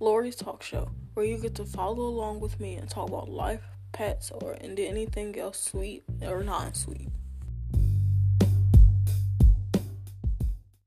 Lori's Talk Show, where you get to follow along with me and talk about life, pets, or and anything else sweet or non sweet.